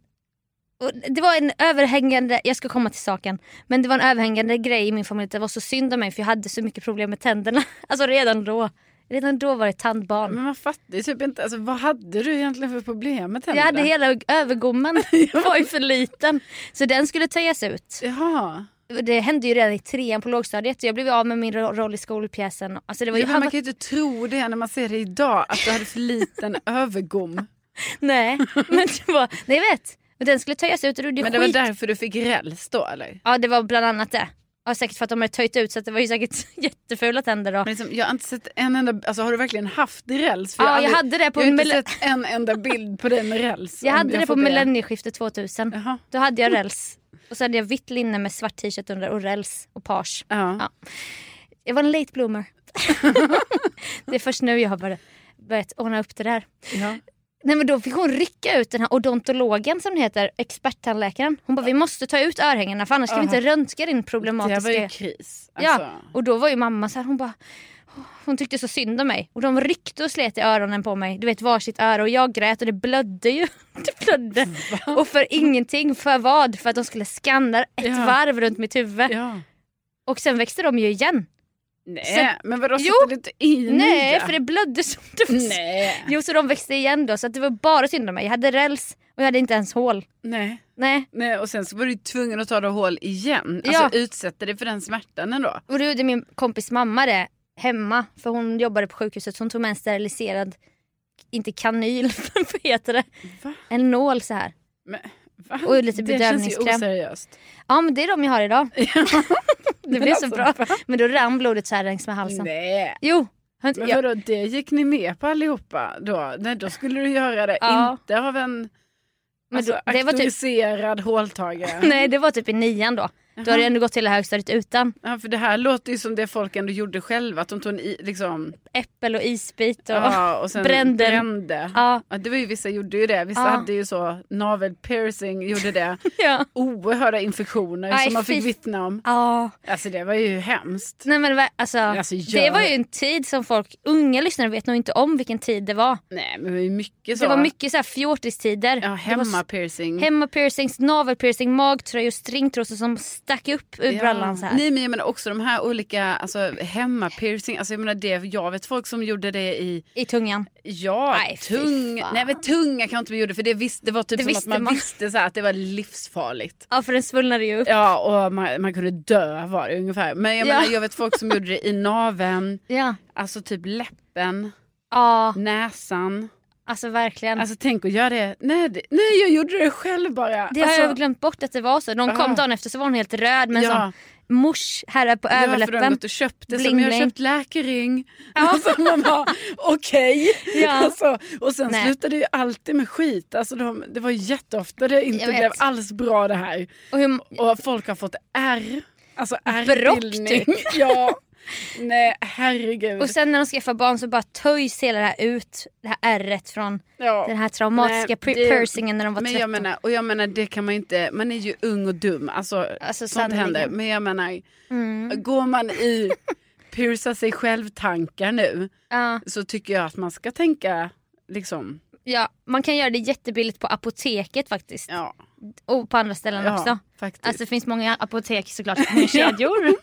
S2: Och det var en överhängande, jag ska komma till saken. Men det var en överhängande grej i min familj det var så synd om mig för jag hade så mycket problem med tänderna. Alltså redan då. Redan då var det tandbarn.
S1: Men man fattar ju typ inte, alltså, vad hade du egentligen för problem med
S2: Jag
S1: tänderna?
S2: hade hela övergommen var ju för liten. Så den skulle töjas ut.
S1: Jaha.
S2: Det hände ju redan i trean på lågstadiet. Jag blev av med min ro- roll i skolpjäsen. Alltså det var ju,
S1: Ja, man
S2: var,
S1: kan ju inte tro det när man ser det idag, att du hade för liten övergom.
S2: Nej, men det var, nej jag vet. Men den skulle töjas ut och det
S1: Men det var
S2: skit.
S1: därför du fick räls då eller?
S2: Ja det var bland annat det. Ja, säkert för att de hade töjt ut så det var ju säkert jättefula tänder då.
S1: Men liksom, jag har inte sett en enda, alltså har du verkligen haft räls? För
S2: Ja,
S1: har
S2: jag hade det på
S1: jag har inte sett en enda bild på dig med räls.
S2: Jag hade det på millennieskiftet 2000.
S1: Jaha.
S2: Då hade jag räls. Och så hade jag vitt linne med svart t-shirt under och räls och page.
S1: Ja.
S2: Ja. Jag var en late bloomer. det är först nu jag har börjat, börjat ordna upp det där.
S1: Ja.
S2: Nej men då fick hon rycka ut den här odontologen som det heter, experttandläkaren. Hon bara vi måste ta ut örhängena för annars kan vi inte röntga din
S1: Det
S2: problematiska...
S1: var ju kris. Alltså.
S2: Ja, och då var ju mamma så här, hon bara hon tyckte så synd om mig och de ryckte och slet i öronen på mig. Du vet varsitt öra och jag grät och det blödde ju. Det blödde. Och för ingenting, för vad? För att de skulle skanna ett
S1: Ja.
S2: varv runt mitt huvud.
S1: Ja.
S2: Och sen växte de ju igen.
S1: Nej,
S2: Så-
S1: men vadå
S2: Jo.
S1: sätter du inte i
S2: Nej, för det blödde som det var.
S1: Nej.
S2: Jo, så de växte igen då så att det var bara synd om mig. Jag hade räls och jag hade inte ens hål.
S1: Nej.
S2: Nej.
S1: Nej, och sen så var du tvungen att ta det hål igen. Alltså
S2: Ja.
S1: utsätta dig för den smärtan ändå.
S2: Och då gjorde min kompis mamma det hemma för hon jobbade på sjukhuset så hon tog med en steriliserad, inte kanyl, vad heter det?
S1: Va?
S2: En nål så här.
S1: Men, va?
S2: Och lite
S1: det känns ju
S2: bedövningskräm.
S1: oseriöst.
S2: Ja men det är de jag har idag. det blev så
S1: alltså,
S2: bra. Men då rann blodet så här längs med halsen.
S1: Nej.
S2: Jo.
S1: Men vadå, det gick ni med på allihopa då? Nej, då skulle du göra det,
S2: Ja.
S1: inte av en
S2: Men
S1: alltså,
S2: då- det var typ-
S1: auktoriserad håltagare.
S2: Nej det var typ i nian då. Då hade jag ändå gått hela högstadiet utan
S1: Ja, för det här låter ju som det folk ändå gjorde själva, att de tog en i, liksom,
S2: äppel och isbit och...
S1: ja, och
S2: brände.
S1: brände.
S2: Ja.
S1: Ja, det var ju, vissa gjorde ju det, vissa
S2: Ja.
S1: hade ju så navelpiercing, gjorde det.
S2: ja.
S1: Oerhörda infektioner
S2: Aj,
S1: som man fick vittna om.
S2: ja.
S1: Alltså det var ju hemskt.
S2: Nej men alltså,
S1: Alltså,
S2: det
S1: gör-
S2: var ju en tid som folk, unga lyssnare vet nog inte om vilken tid det var.
S1: Nej men det var mycket så.
S2: Det var mycket så här fjortistider.
S1: Ja,
S2: Det var
S1: hemmapiercing.
S2: Hemmapiercings, navelpiercing, magtröjor, stringtrosor som stack upp ur brallan så här.
S1: Nej men jag menar också de här olika alltså, hemmapiercing. Alltså jag menar det, jag vet folk som gjorde det i,
S2: I tungan.
S1: ja,
S2: Nej,
S1: tung, nej men tunga kan inte gjorde för det, visst, det var typ
S2: Det
S1: som att man,
S2: man.
S1: visste så här, att det var livsfarligt.
S2: Ja för den svullnade ju upp.
S1: Ja och man, man kunde dö var det ungefär. Men jag
S2: Ja.
S1: menar jag vet folk som gjorde det i naveln,
S2: Ja.
S1: alltså typ läppen,
S2: Ja,
S1: näsan.
S2: Alltså verkligen.
S1: Alltså tänk att göra det. Nej, det, nej jag gjorde det själv bara.
S2: det har
S1: alltså,
S2: jag glömt bort att det var så. De kom
S1: Ja.
S2: dagen efter så var hon helt röd med en
S1: Ja.
S2: sån mors här på
S1: Ja, för de har
S2: överläppen.
S1: gått och köpt det
S2: Bling,
S1: som jag har köpt läkering. Alltså man bara okej.
S2: Ja.
S1: Alltså, och sen
S2: Nej.
S1: slutade det ju alltid med skit. Alltså de, det var jätteofta det inte blev alls bra det här.
S2: Och hur,
S1: Och folk har fått R. Alltså
S2: Brock,
S1: R-bildning.
S2: typ.
S1: Ja. Nej herregud.
S2: och sen när de skaffar barn så bara töjs hela det här ut, det här ärret från
S1: ja.
S2: den här traumatiska
S1: Nej, det-
S2: piercingen när de var
S1: men
S2: 13.
S1: jag menar, och jag menar det kan man ju inte, man är ju ung och dum. Alltså,
S2: Alltså,
S1: sånt händer. Men jag menar,
S2: Mm.
S1: går man i pierca sig själv-tankar nu
S2: Ja.
S1: så tycker jag att man ska tänka liksom,
S2: Ja, man kan göra det jättebilligt på apoteket faktiskt.
S1: ja,
S2: Och på andra ställen
S1: ja
S2: också.
S1: faktiskt.
S2: Alltså det finns många apotek såklart, många kedjor.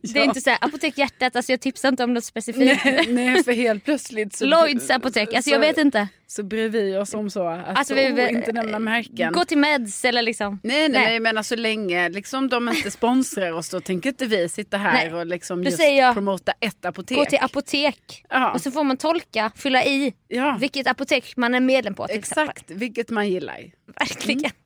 S2: Det är inte så här, apotek hjärtat, alltså jag tipsar inte om något specifikt.
S1: nej, nej, för helt plötsligt så,
S2: Lloyds apotek, alltså jag
S1: så-
S2: vet inte.
S1: så bryr vi oss om så att
S2: Alltså, vi-
S1: oh, inte nämna märken.
S2: Gå till Meds eller liksom.
S1: Nej, nej,
S2: Nej.
S1: men så länge liksom, de inte sponsrar oss då tänker inte vi sitta här
S2: Nej.
S1: och liksom just
S2: jag,
S1: promota ett apotek.
S2: Gå till apotek.
S1: Ja.
S2: Och så får man tolka, fylla i vilket apotek man är medlem på till exempel.
S1: exakt, vilket man gillar.
S2: Verkligen.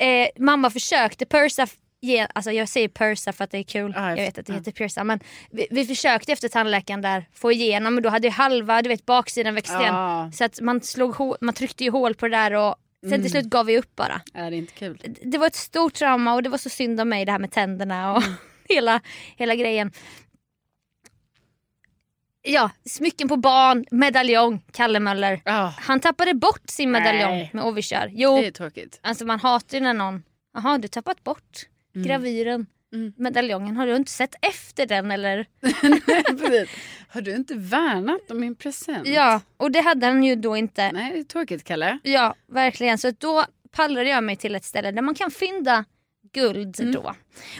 S2: Eh, mamma försökte pursa ge, alltså jag säger Persa för att det är kul.
S1: Ja, jag
S2: jag vet att det heter Persa. Men vi, vi försökte efter tandläkaren där få igenom men då hade ju halva du vet, baksidan växt igen. Så att man, slog, hå- man tryckte ju hål på det där och sen
S1: Mm.
S2: till slut gav vi upp bara.
S1: Är det inte kul?
S2: Det- Det var ett stort trauma och det var så synd om mig det här med tänderna och
S1: Mm.
S2: hela, hela grejen. Ja, smycken på barn, medaljong, Kalle Möller.
S1: Ja,
S2: Han tappade bort sin medaljong
S1: Nej.
S2: med Ovikör. Jo,
S1: det är tråkigt.
S2: alltså man hatar ju när någon, jaha du tappat bort gravyren,
S1: Mm.
S2: medaljongen. Har du inte sett efter den eller?
S1: Har du inte värnat om min present?
S2: Ja, och det hade han ju då inte.
S1: Nej, det är tråkigt Kalle.
S2: Ja, verkligen. Så då pallrade jag mig till ett ställe där man kan fynda guld då.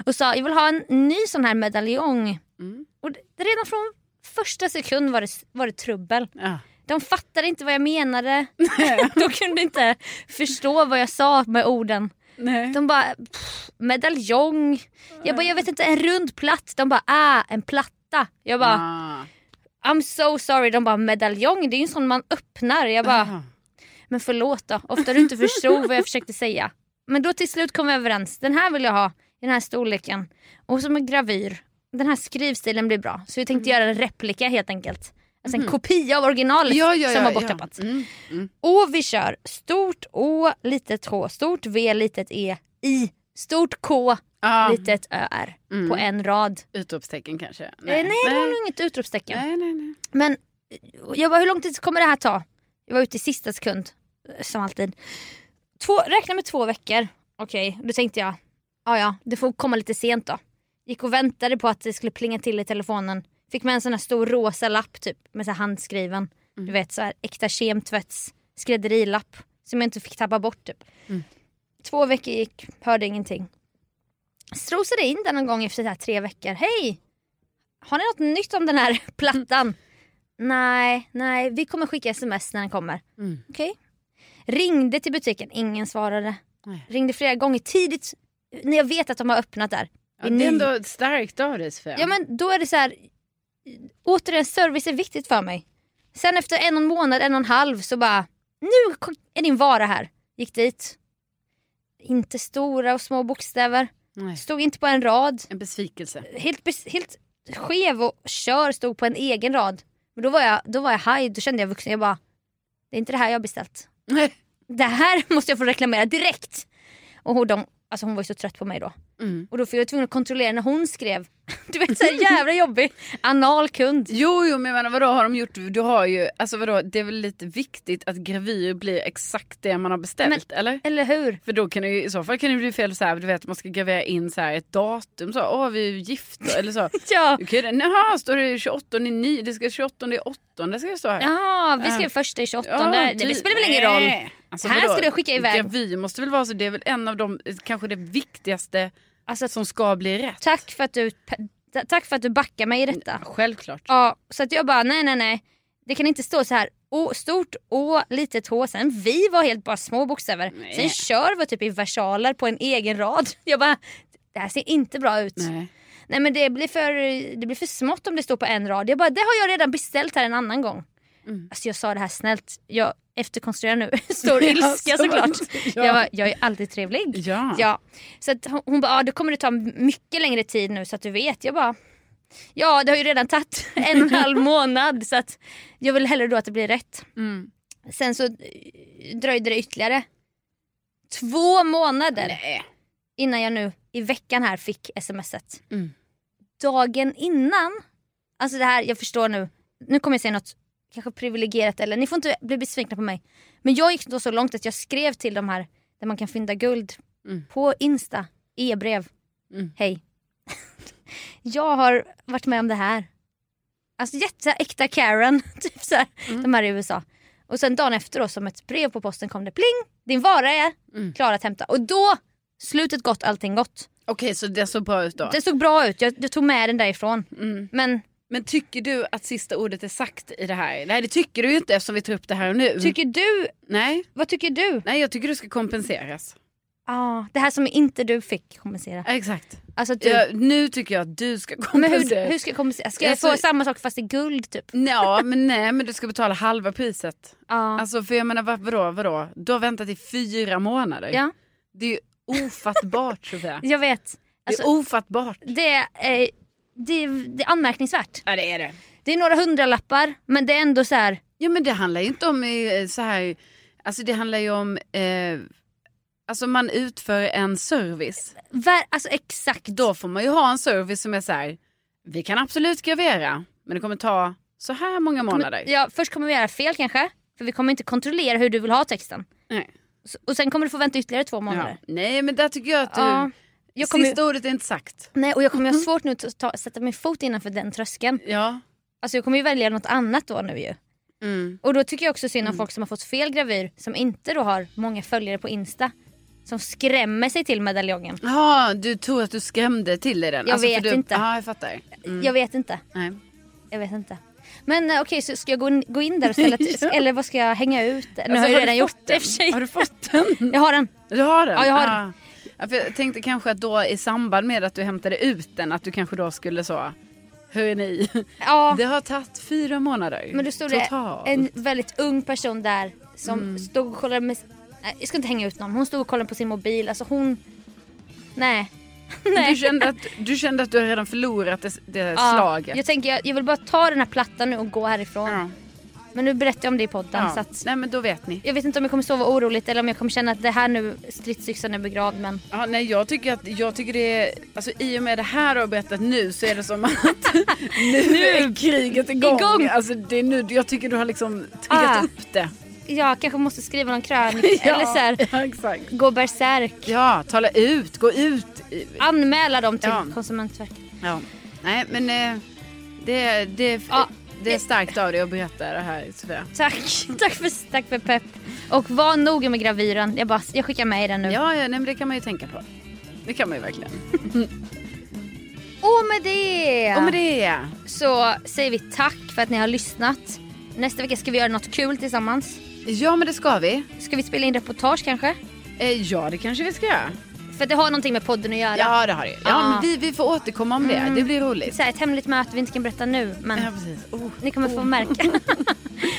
S2: Och sa jag vill ha en ny sån här medaljong.
S1: Mm.
S2: Och redan från första sekund var det, var det trubbel.
S1: Ja.
S2: De fattade inte vad jag menade. De kunde inte förstå vad jag sa med orden.
S1: Nej.
S2: De bara, pff, medaljong. Jag bara, jag vet inte, en rund platt. De bara, ah, en platta. Jag bara,
S1: Ah.
S2: I'm so sorry. De bara, medaljong, det är ju en sån man öppnar. Jag bara,
S1: Ah.
S2: men förlåt då, ofta du inte förstod vad jag försökte säga. Men då till slut kom vi överens, den här vill jag ha i den här storleken. Och som en gravyr. Den här skrivstilen blir bra. Så vi tänkte göra en replika helt enkelt. Alltså en kopia av originalet
S1: Ja, ja,
S2: som
S1: ja,
S2: var
S1: ja.
S2: borttappat.
S1: Mm. Mm.
S2: Och vi kör stort Å, litet H, stort V, litet E, I, stort K,
S1: Ah.
S2: litet Ö, R.
S1: Mm.
S2: På en rad.
S1: Utropstecken kanske?
S2: Nej, nej, det var nog inget utropstecken.
S1: nej, nej, nej.
S2: Men jag bara, hur lång tid kommer det här ta? Jag var ute i sista sekund, eh, som alltid. Två, räkna med två veckor. Okej, då tänkte jag, ja ja, det får komma lite sent då. Gick och väntade på att det skulle plinga till i telefonen. Fick med en sån här stor rosa lapp typ, med så handskriven. Du vet så här äkta kemtvätts skrädderilapp. Som jag inte fick tappa bort typ. Två veckor gick, hörde ingenting. Strosade in den någon gång efter så här tre veckor. Hej! Har ni något nytt om den här plattan? Nej, nej, vi kommer skicka sms när den kommer.
S1: Mm.
S2: Okej. Ringde till butiken, ingen svarade.
S1: Nej.
S2: Ringde flera gånger tidigt när jag vet att de har öppnat där.
S1: Ja, det är ändå starkt av dig Sofia.
S2: Ja men då är det så här. Återigen service är viktigt för mig. Sen efter en och en månad, en och en halv så bara nu är din vara här. Gick dit. Inte stora och små bokstäver.
S1: Nej.
S2: Stod inte på en rad.
S1: En besvikelse.
S2: Helt, helt skev och kör stod på en egen rad. Men då var jag, då var jag high, då kände jag vuxen. Jag bara, det är inte det här jag har beställt.
S1: Nej.
S2: Det här måste jag få reklamera direkt. Och hon, de, alltså hon var ju så trött på mig då.
S1: Mm.
S2: Och då var jag tvungen att kontrollera när hon skrev. Du vet så jävla jobbig. Anal kund.
S1: Jo, jo, men menar, vadå har de gjort? Du har ju, alltså vadå, det är väl lite viktigt att gravyr blir exakt det man har beställt, eller?
S2: Eller hur?
S1: För då kan det ju, i så fall kan det bli fel så här, du vet man ska gravera in så här ett datum så, åh vi är ju gifta eller så.
S2: Ja.
S1: Det- Jaha, står det 28 9, det ska 28 i 8, det ska det stå här.
S2: Ja, vi skrev första i 28.
S1: Ja,
S2: det, det
S1: typ.
S2: spelar väl ingen roll.
S1: Alltså,
S2: Här
S1: vadå?
S2: ska du skicka iväg.
S1: Gravyr måste väl vara så, det är väl en av de, kanske det viktigaste
S2: Alltså,
S1: som ska bli rätt.
S2: tack, för att du, tack för att du backar mig i detta.
S1: Självklart.
S2: Ja, så att jag bara nej nej nej. Det kan inte stå så här Å, stort Å, litet H. Sen vi var helt bara små bokstäver.
S1: Nej.
S2: Sen kör var typ i versaler på en egen rad. Jag bara, det här ser inte bra ut. Nej,
S1: Nej.
S2: men det blir, för, det blir för smått om det står på en rad. Jag bara, det har jag redan beställt här en annan gång.
S1: Mm.
S2: Alltså jag sa det här snällt. Jag efterkonstruerar nu. Stor
S1: Ja,
S2: ilska
S1: så-
S2: såklart.
S1: ja.
S2: Jag, bara, jag är alltid trevlig.
S1: Ja.
S2: Ja. Så att hon, hon bara, ah, då kommer det ta mycket längre tid nu så att du vet. Jag bara, ja det har ju redan tagit en och en halv månad så att jag vill hellre då att det blir rätt.
S1: Mm.
S2: Sen så eh, dröjde det ytterligare två månader
S1: Nej.
S2: innan jag nu i veckan här fick smset.
S1: Mm.
S2: Dagen innan, alltså det här, jag förstår nu, nu kommer jag säga något kanske privilegierat eller ni får inte bli besvikna på mig. Men jag gick då så långt att jag skrev till de här där man kan fynda guld
S1: Mm.
S2: på Insta, e-brev.
S1: Mm.
S2: Hej. jag har varit med om det här. Alltså jätte så här äkta Karen, typ så här,
S1: Mm.
S2: de här i USA. Och sen dagen efter då som ett brev på posten kom det pling, din vara är
S1: Mm.
S2: klar att hämta. Och då, slutet gott, allting gott.
S1: Okej, så det såg bra ut då?
S2: Det såg bra ut, jag, jag tog med den därifrån.
S1: Mm.
S2: Men
S1: Men tycker du att sista ordet är sagt i det här? Nej det tycker du ju inte eftersom vi tar upp det här och nu.
S2: tycker du,
S1: Nej,
S2: vad tycker du?
S1: nej jag tycker du ska kompenseras.
S2: Ah, det här som inte du fick kompensera.
S1: Exakt.
S2: Alltså du,
S1: Ja, nu tycker jag att du ska
S2: men
S1: kompensera.
S2: hur, hur ska jag kompensera? Ska jag
S1: Alltså-
S2: få samma sak fast i guld typ?
S1: Ja men nej men du ska betala halva priset.
S2: Ja.
S1: Alltså för jag menar vad- vadå, vadå? Du har väntat i fyra månader.
S2: ja,
S1: Det är ju ofattbart Sofia.
S2: jag vet. Alltså,
S1: det är ofattbart.
S2: det, är, det, det är anmärkningsvärt.
S1: Ja det är det.
S2: Det är några hundralappar men det är ändå så här.
S1: Ja men det handlar ju inte om eh, så här, alltså det handlar ju om, eh, alltså man utför en service.
S2: Ver, alltså exakt.
S1: Då får man ju ha en service som är så här, vi kan absolut gravera men det kommer ta så här många månader.
S2: Ja, först kommer vi göra fel kanske. För vi kommer inte kontrollera hur du vill ha texten.
S1: Nej.
S2: Och sen kommer du få vänta ytterligare två
S1: Ja.
S2: månader.
S1: Nej men där tycker jag att du,
S2: Ja. Jag kommer,
S1: sista ordet är inte sagt.
S2: nej, och jag kommer ha svårt nu att ta, sätta min fot innanför den tröskeln.
S1: Ja.
S2: Alltså jag kommer ju välja något annat då nu ju.
S1: Mm.
S2: Och då tycker jag också synd om folk som har fått fel gravyr som inte då har många följare på Insta. Som skrämmer sig till medaljongen.
S1: Jaha, du tror att du skrämde till dig den?
S2: Jag
S1: för
S2: vet
S1: du,
S2: inte.
S1: Ja, jag fattar. Mm.
S2: Jag vet inte.
S1: Nej.
S2: Jag vet inte. Men eh, okej, så ska jag gå in, gå in där och ställa
S1: Ja.
S2: Eller vad ska jag hänga ut? Nu
S1: Alltså,
S2: har jag redan gjort
S1: fått
S2: det i och för sig.
S1: Har du fått den?
S2: Jag har den.
S1: Du har den?
S2: Ja, jag har den.
S1: Ja, för jag tänkte kanske att då i samband med att du hämtade ut den att du kanske då skulle så Hör ni?
S2: Ja.
S1: Det har tagit fyra månader.
S2: Men då stod det
S1: Totalt.
S2: en väldigt ung person där som
S1: Mm.
S2: stod och kollade med... Nej, jag ska inte hänga ut någon. Hon stod och kollade på sin mobil. Alltså hon... Nej.
S1: Du, kände att, du kände att du redan förlorat det, det
S2: Ja,
S1: slaget?
S2: Jag tänker jag, jag vill bara ta den här plattan nu och gå härifrån.
S1: Ja.
S2: Men nu berättar jag om det i podden.
S1: Ja.
S2: Så att,
S1: Nej men då vet ni.
S2: jag vet inte om jag kommer sova oroligt eller om jag kommer känna att det här nu, stridsyxan är begravd. Men
S1: Ja, nej, jag tycker att jag tycker det är, alltså i och med det här du har berättat nu så är det som att nu är kriget igång.
S2: Igång.
S1: Alltså det är nu, jag tycker du har liksom triggat
S2: Ah.
S1: upp det.
S2: jag kanske måste skriva någon krönika eller så här,
S1: ja, exakt.
S2: gå bärsärk.
S1: Ja, tala ut, gå ut.
S2: Anmäla dem till
S1: Ja.
S2: Konsumentverket.
S1: Ja. Nej men eh, det, det,
S2: Ja.
S1: Det är starkt av dig att berätta det här Sofia.
S2: Tack. tack, för, tack för pepp. Och var noga med gravyren. Jag, bara, jag skickar med den nu.
S1: Ja, ja nej, men det kan man ju tänka på. Det kan man ju verkligen.
S2: Och med det,
S1: Och med det.
S2: så säger vi tack för att ni har lyssnat. Nästa vecka ska vi göra något kul tillsammans.
S1: Ja men det ska vi.
S2: Ska vi spela in reportage kanske?
S1: Eh, ja det kanske vi ska göra.
S2: För det har någonting med podden att göra.
S1: Ja det har det. Ja
S2: Ah.
S1: men vi, vi får återkomma om det. Det blir roligt.
S2: Så här, ett hemligt möte vi inte kan berätta nu men
S1: Ja precis. Oh.
S2: ni kommer få märka.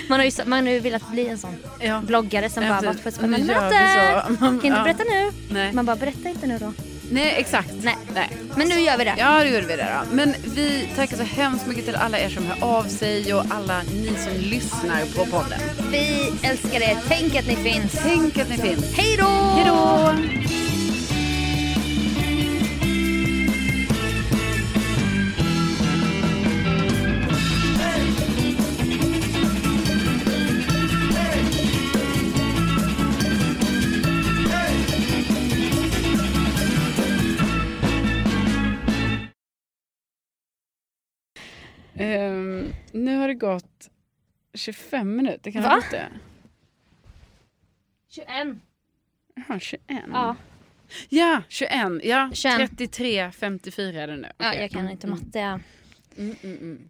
S2: man, har ju, man har ju velat bli en sån
S1: Ja.
S2: bloggare som
S1: Ja,
S2: bara varit på ett
S1: nu
S2: spännande
S1: gör
S2: möte.
S1: så.
S2: Kan inte berätta nu.
S1: Nej.
S2: Man bara berätta inte nu då.
S1: Nej exakt.
S2: Nej.
S1: Nej.
S2: Men nu gör vi det.
S1: Ja, det gjorde vi det då. Men vi tackar så hemskt mycket till alla er som hör av sig och alla ni som lyssnar på podden.
S2: Vi älskar er. Tänk att ni finns.
S1: Tänk att ni finns.
S2: Hej då!
S1: Hej då! Ehm, nu har det gått 25 minuter. Kan
S2: Va?
S1: ha gått det?
S2: 21.
S1: Jaha, 21.
S2: Ja.
S1: Ja, 21. Ja,
S2: 21.
S1: 33, 54 är det nu.
S2: ja,
S1: Okej.
S2: jag kan inte
S1: Mm,
S2: matte.
S1: Mm, mm, mm.